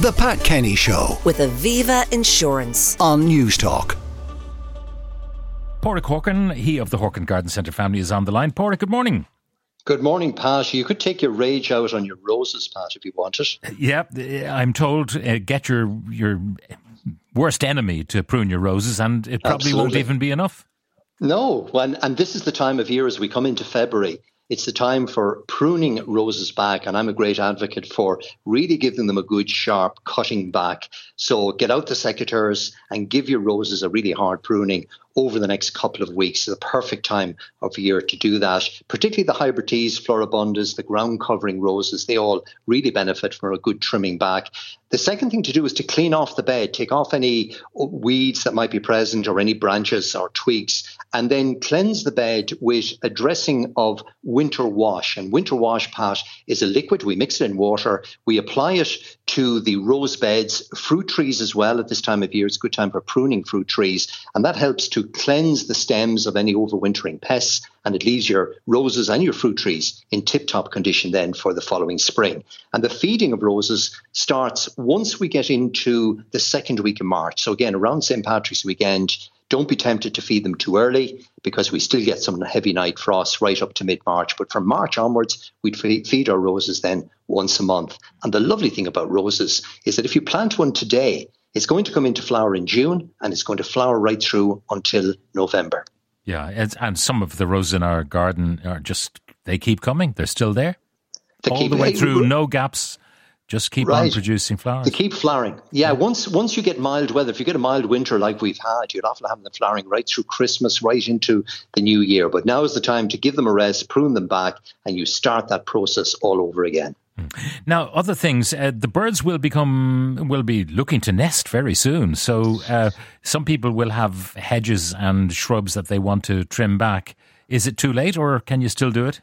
The Pat Kenny Show with Aviva Insurance. on News Talk. Paraic Horkan, he of the Horkan Garden Centre family, is on the line. Paraic, good morning. Good morning, Pat. You could take your rage out on your roses, Pat, if you wanted. Yeah, I'm told uh, get your your worst enemy to prune your roses, and it probably won't even be enough. No, and, and this is the time of year as we come into February. It's the time for pruning roses back, and I'm a great advocate for really giving them a good, sharp cutting back. So get out the secateurs and give your roses a really hard pruning over the next couple of weeks. The perfect time of year to do that. Particularly the hybrid teas, floribundas, the ground covering roses, they all really benefit from a good trimming back. The second thing to do is to clean off the bed, take off any weeds that might be present or any branches or twigs, and then cleanse the bed with a dressing of winter wash. And winter wash, Pat, is a liquid. We mix it in water. We apply it to the rose beds, fruit trees as well at this time of year. It's a good time for pruning fruit trees. And that helps to cleanse the stems of any overwintering pests. And it leaves your roses and your fruit trees in tip top condition then for the following spring. And the feeding of roses starts once we get into the second week of March. So, again, around St. Patrick's weekend, don't be tempted to feed them too early because we still get some heavy night frosts right up to mid March. But from March onwards, we'd feed our roses then once a month. And the lovely thing about roses is that if you plant one today, it's going to come into flower in June and it's going to flower right through until November. Yeah, and some of the roses in our garden are just they keep coming. They're still there They all keep- the way through, no gaps. Just keep on producing flowers. They keep flowering. Yeah, once once you get mild weather, if you get a mild winter like we've had, you'd often have them flowering right through Christmas, right into the new year. But now is the time to give them a rest, prune them back, and you start that process all over again. Now, other things, uh, the birds will become will be looking to nest very soon. So, uh, some people will have hedges and shrubs that they want to trim back. Is it too late, or can you still do it?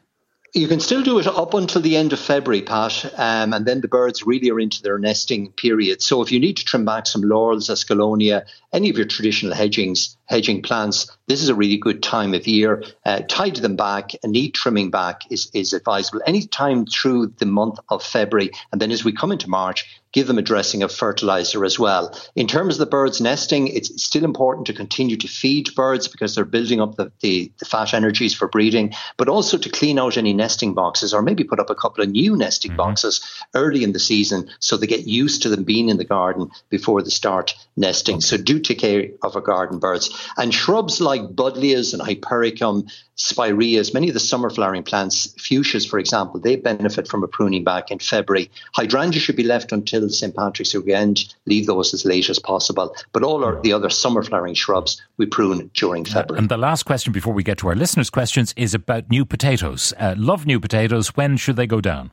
You can still do it up until the end of February, Pat, um, and then the birds really are into their nesting period. So if you need to trim back some laurels, escallonia, any of your traditional hedgings, hedging plants, this is a really good time of year. Uh, tidy them back. A neat trimming back is, is advisable any time through the month of February. And then as we come into March, give them a dressing of fertilizer as well. In terms of the birds nesting, it's still important to continue to feed birds because they're building up the, the, the fat energies for breeding, but also to clean out any nesting boxes or maybe put up a couple of new nesting mm-hmm. boxes early in the season so they get used to them being in the garden before they start nesting. So do take care of our garden birds. And shrubs like buddleias and hypericum, spireas, many of the summer flowering plants, fuchsias, for example, they benefit from a pruning back in February. Hydrangea should be left until St. Patrick's weekend. Leave those as late as possible. But all our, the other summer flowering shrubs we prune during February. And the last question before we get to our listeners' questions is about new potatoes. Uh, love new potatoes. When should they go down?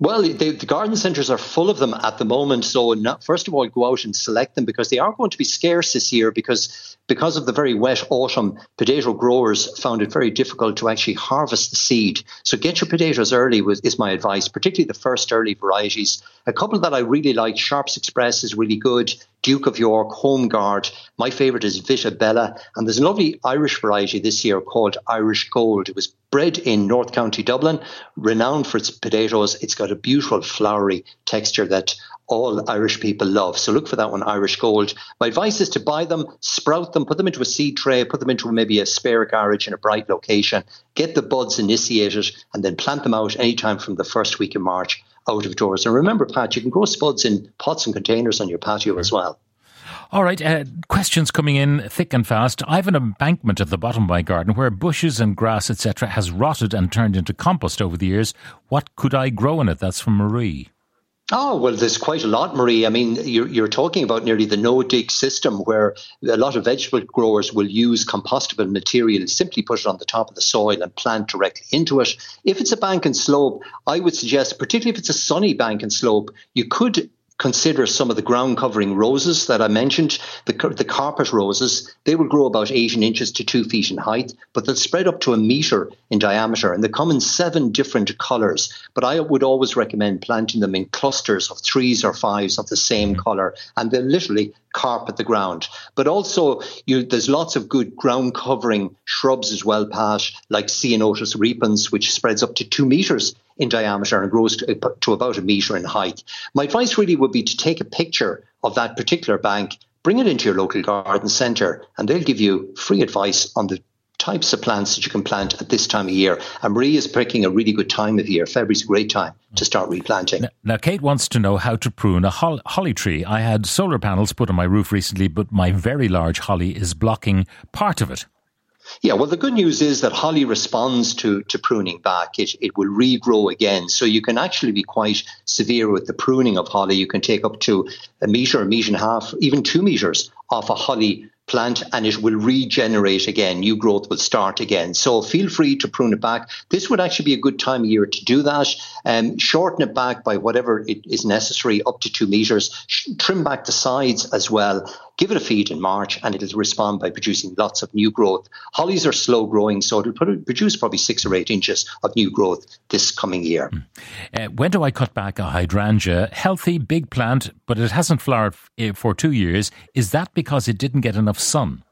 Well, the, the garden centres are full of them at the moment. So, not, first of all, go out and select them because they are going to be scarce this year because because of the very wet autumn. Potato growers found it very difficult to actually harvest the seed. So, get your potatoes early was, is my advice, particularly the first early varieties. A couple that I really like, Sharps Express is really good. Duke of York, Home Guard. My favourite is Vitabella. And there's a lovely Irish variety this year called Irish Gold. It was bred in North County Dublin, renowned for its potatoes. It's got a beautiful flowery texture that all Irish people love. So look for that one, Irish Gold. My advice is to buy them, sprout them, put them into a seed tray, put them into maybe a spare garage in a bright location, get the buds initiated, and then plant them out anytime from the first week of March out of doors. And remember, Pat, you can grow spuds in pots and containers on your patio as well. All right, uh, questions coming in thick and fast. I have an embankment at the bottom of my garden where bushes and grass, etc., has rotted and turned into compost over the years. What could I grow in it? That's from Marie. Oh, well, there's quite a lot, Marie. I mean, you're, you're talking about nearly the no dig system where a lot of vegetable growers will use compostable material, simply put it on the top of the soil and plant directly into it. If it's a bank and slope, I would suggest, particularly if it's a sunny bank and slope, you could consider some of the ground covering roses that I mentioned, the, the carpet roses, they will grow about 18 inches to two feet in height, but they'll spread up to a meter in diameter and they come in seven different colors. But I would always recommend planting them in clusters of threes or fives of the same color and they'll literally carpet the ground. But also, you, there's lots of good ground covering shrubs as well, Pat, like Ceanothus repens, which spreads up to two meters in diameter and grows to, to about a metre in height. My advice really would be to take a picture of that particular bank, bring it into your local garden centre, and they'll give you free advice on the types of plants that you can plant at this time of year. And Marie is picking a really good time of year. February's a great time to start replanting. Now, now Kate wants to know how to prune a holly tree. I had solar panels put on my roof recently, but my very large holly is blocking part of it. Yeah, well, the good news is that holly responds to, to pruning back. It, it will regrow again. So you can actually be quite severe with the pruning of holly. You can take up to a metre, a metre and a half, even two metres off a holly plant and it will regenerate again. New growth will start again. So feel free to prune it back. This would actually be a good time of year to do that. Um, shorten it back by whatever it is necessary, up to two meters. Trim back the sides as well. Give it a feed in March and it'll respond by producing lots of new growth. Hollies are slow growing, so it'll produce probably six or eight inches of new growth this coming year. Uh, when do I cut back a hydrangea? Healthy, big plant, but it hasn't flowered eh, for two years. Is that because it didn't get enough sun?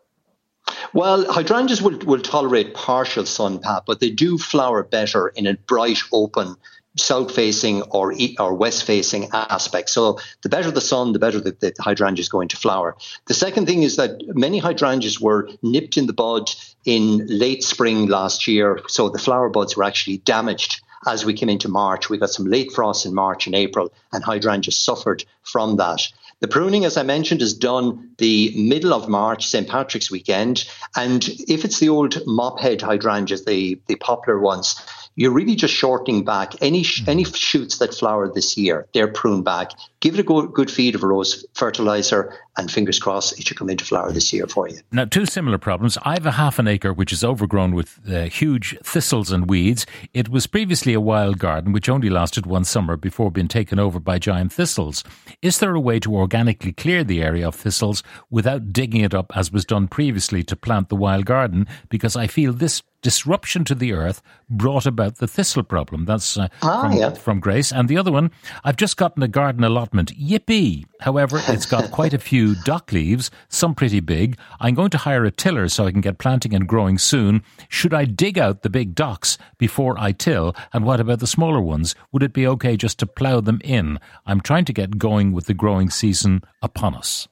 Well, hydrangeas will, will tolerate partial sun, Pat, but they do flower better in a bright, open south facing or or west facing aspect. So the better the sun, the better the, the hydrangea is going to flower. The second thing is that many hydrangeas were nipped in the bud in late spring last year, so the flower buds were actually damaged as we came into March. We got some late frost in March and April, and hydrangeas suffered from that. The pruning, as I mentioned, is done the middle of March, St. Patrick's weekend. And if it's the old mop head hydrangeas, the, the popular ones, you're really just shortening back any mm-hmm. any shoots that flower this year. They're pruned back. Give it a good, good feed of rose fertilizer, and fingers crossed it should come into flower this year for you. Now, two similar problems. I have a half an acre which is overgrown with uh, huge thistles and weeds. It was previously a wild garden which only lasted one summer before being taken over by giant thistles. Is there a way to organically clear the area of thistles without digging it up as was done previously to plant the wild garden? Because I feel this disruption to the earth brought about the thistle problem. That's uh, ah, from, yeah. from, Grace. And the other one, I've just gotten a garden allotment. Yippee! However, it's got quite a few dock leaves, some pretty big. I'm going to hire a tiller so I can get planting and growing soon. Should I dig out the big docks before I till? And what about the smaller ones? Would it be okay just to plough them in? I'm trying to get going with the growing season upon us.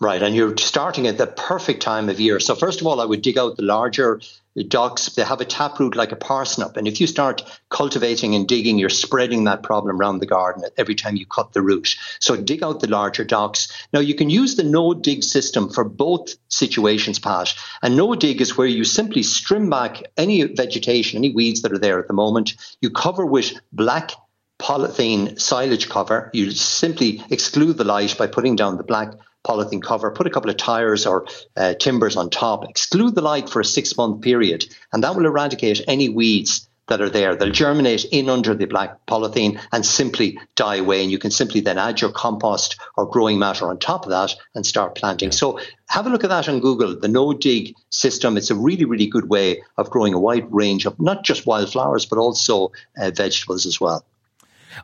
Right, and you're starting at the perfect time of year. So first of all, I would dig out the larger docks. They have a taproot like a parsnip, and if you start cultivating and digging, you're spreading that problem around the garden every time you cut the root. So dig out the larger docks. Now you can use the no dig system for both situations, Pat. And no dig is where you simply trim back any vegetation, any weeds that are there at the moment. You cover with black polythene silage cover. You simply exclude the light by putting down the black polythene cover, put a couple of tires or uh, timbers on top, exclude the light for a six month period, and that will eradicate any weeds that are there. They'll germinate in under the black polythene and simply die away. And you can simply then add your compost or growing matter on top of that and start planting. So have a look at that on Google, the no dig system. It's a really, really good way of growing a wide range of not just wildflowers, but also uh, vegetables as well.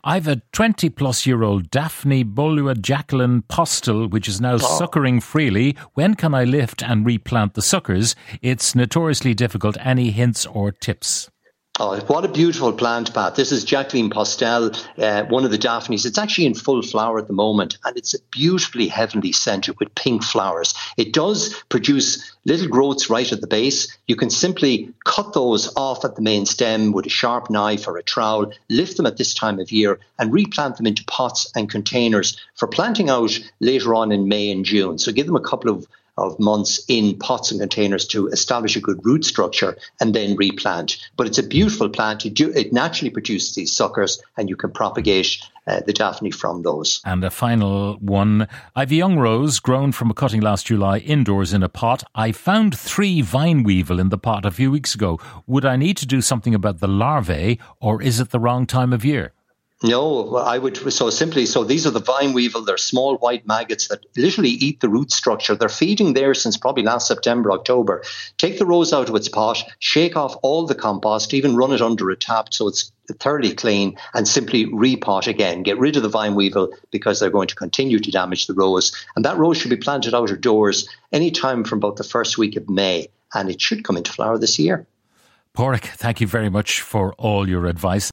I've a 20 plus year old Daphne bholua Jacqueline Postill, which is now oh. suckering freely. When can I lift and replant the suckers? It's notoriously difficult. Any hints or tips? Oh, what a beautiful plant, Pat. This is Jacqueline Postill, uh, one of the Daphnes. It's actually in full flower at the moment, and it's a beautifully heavenly scented with pink flowers. It does produce little growths right at the base. You can simply cut those off at the main stem with a sharp knife or a trowel, lift them at this time of year, and replant them into pots and containers for planting out later on in May and June. So give them a couple of of months in pots and containers to establish a good root structure and then replant. But it's a beautiful plant. It, do, it naturally produces these suckers and you can propagate uh, the Daphne from those. And a final one. I've a young rose grown from a cutting last July indoors in a pot. I found three vine weevil in the pot a few weeks ago. Would I need to do something about the larvae or is it the wrong time of year? No, I would so simply. So these are the vine weevil. They're small white maggots that literally eat the root structure. They're feeding there since probably last September, October. Take the rose out of its pot, shake off all the compost, even run it under a tap so it's thoroughly clean, and simply repot again. Get rid of the vine weevil because they're going to continue to damage the rose. And that rose should be planted out of doors anytime from about the first week of May, and it should come into flower this year. Paraic, thank you very much for all your advice.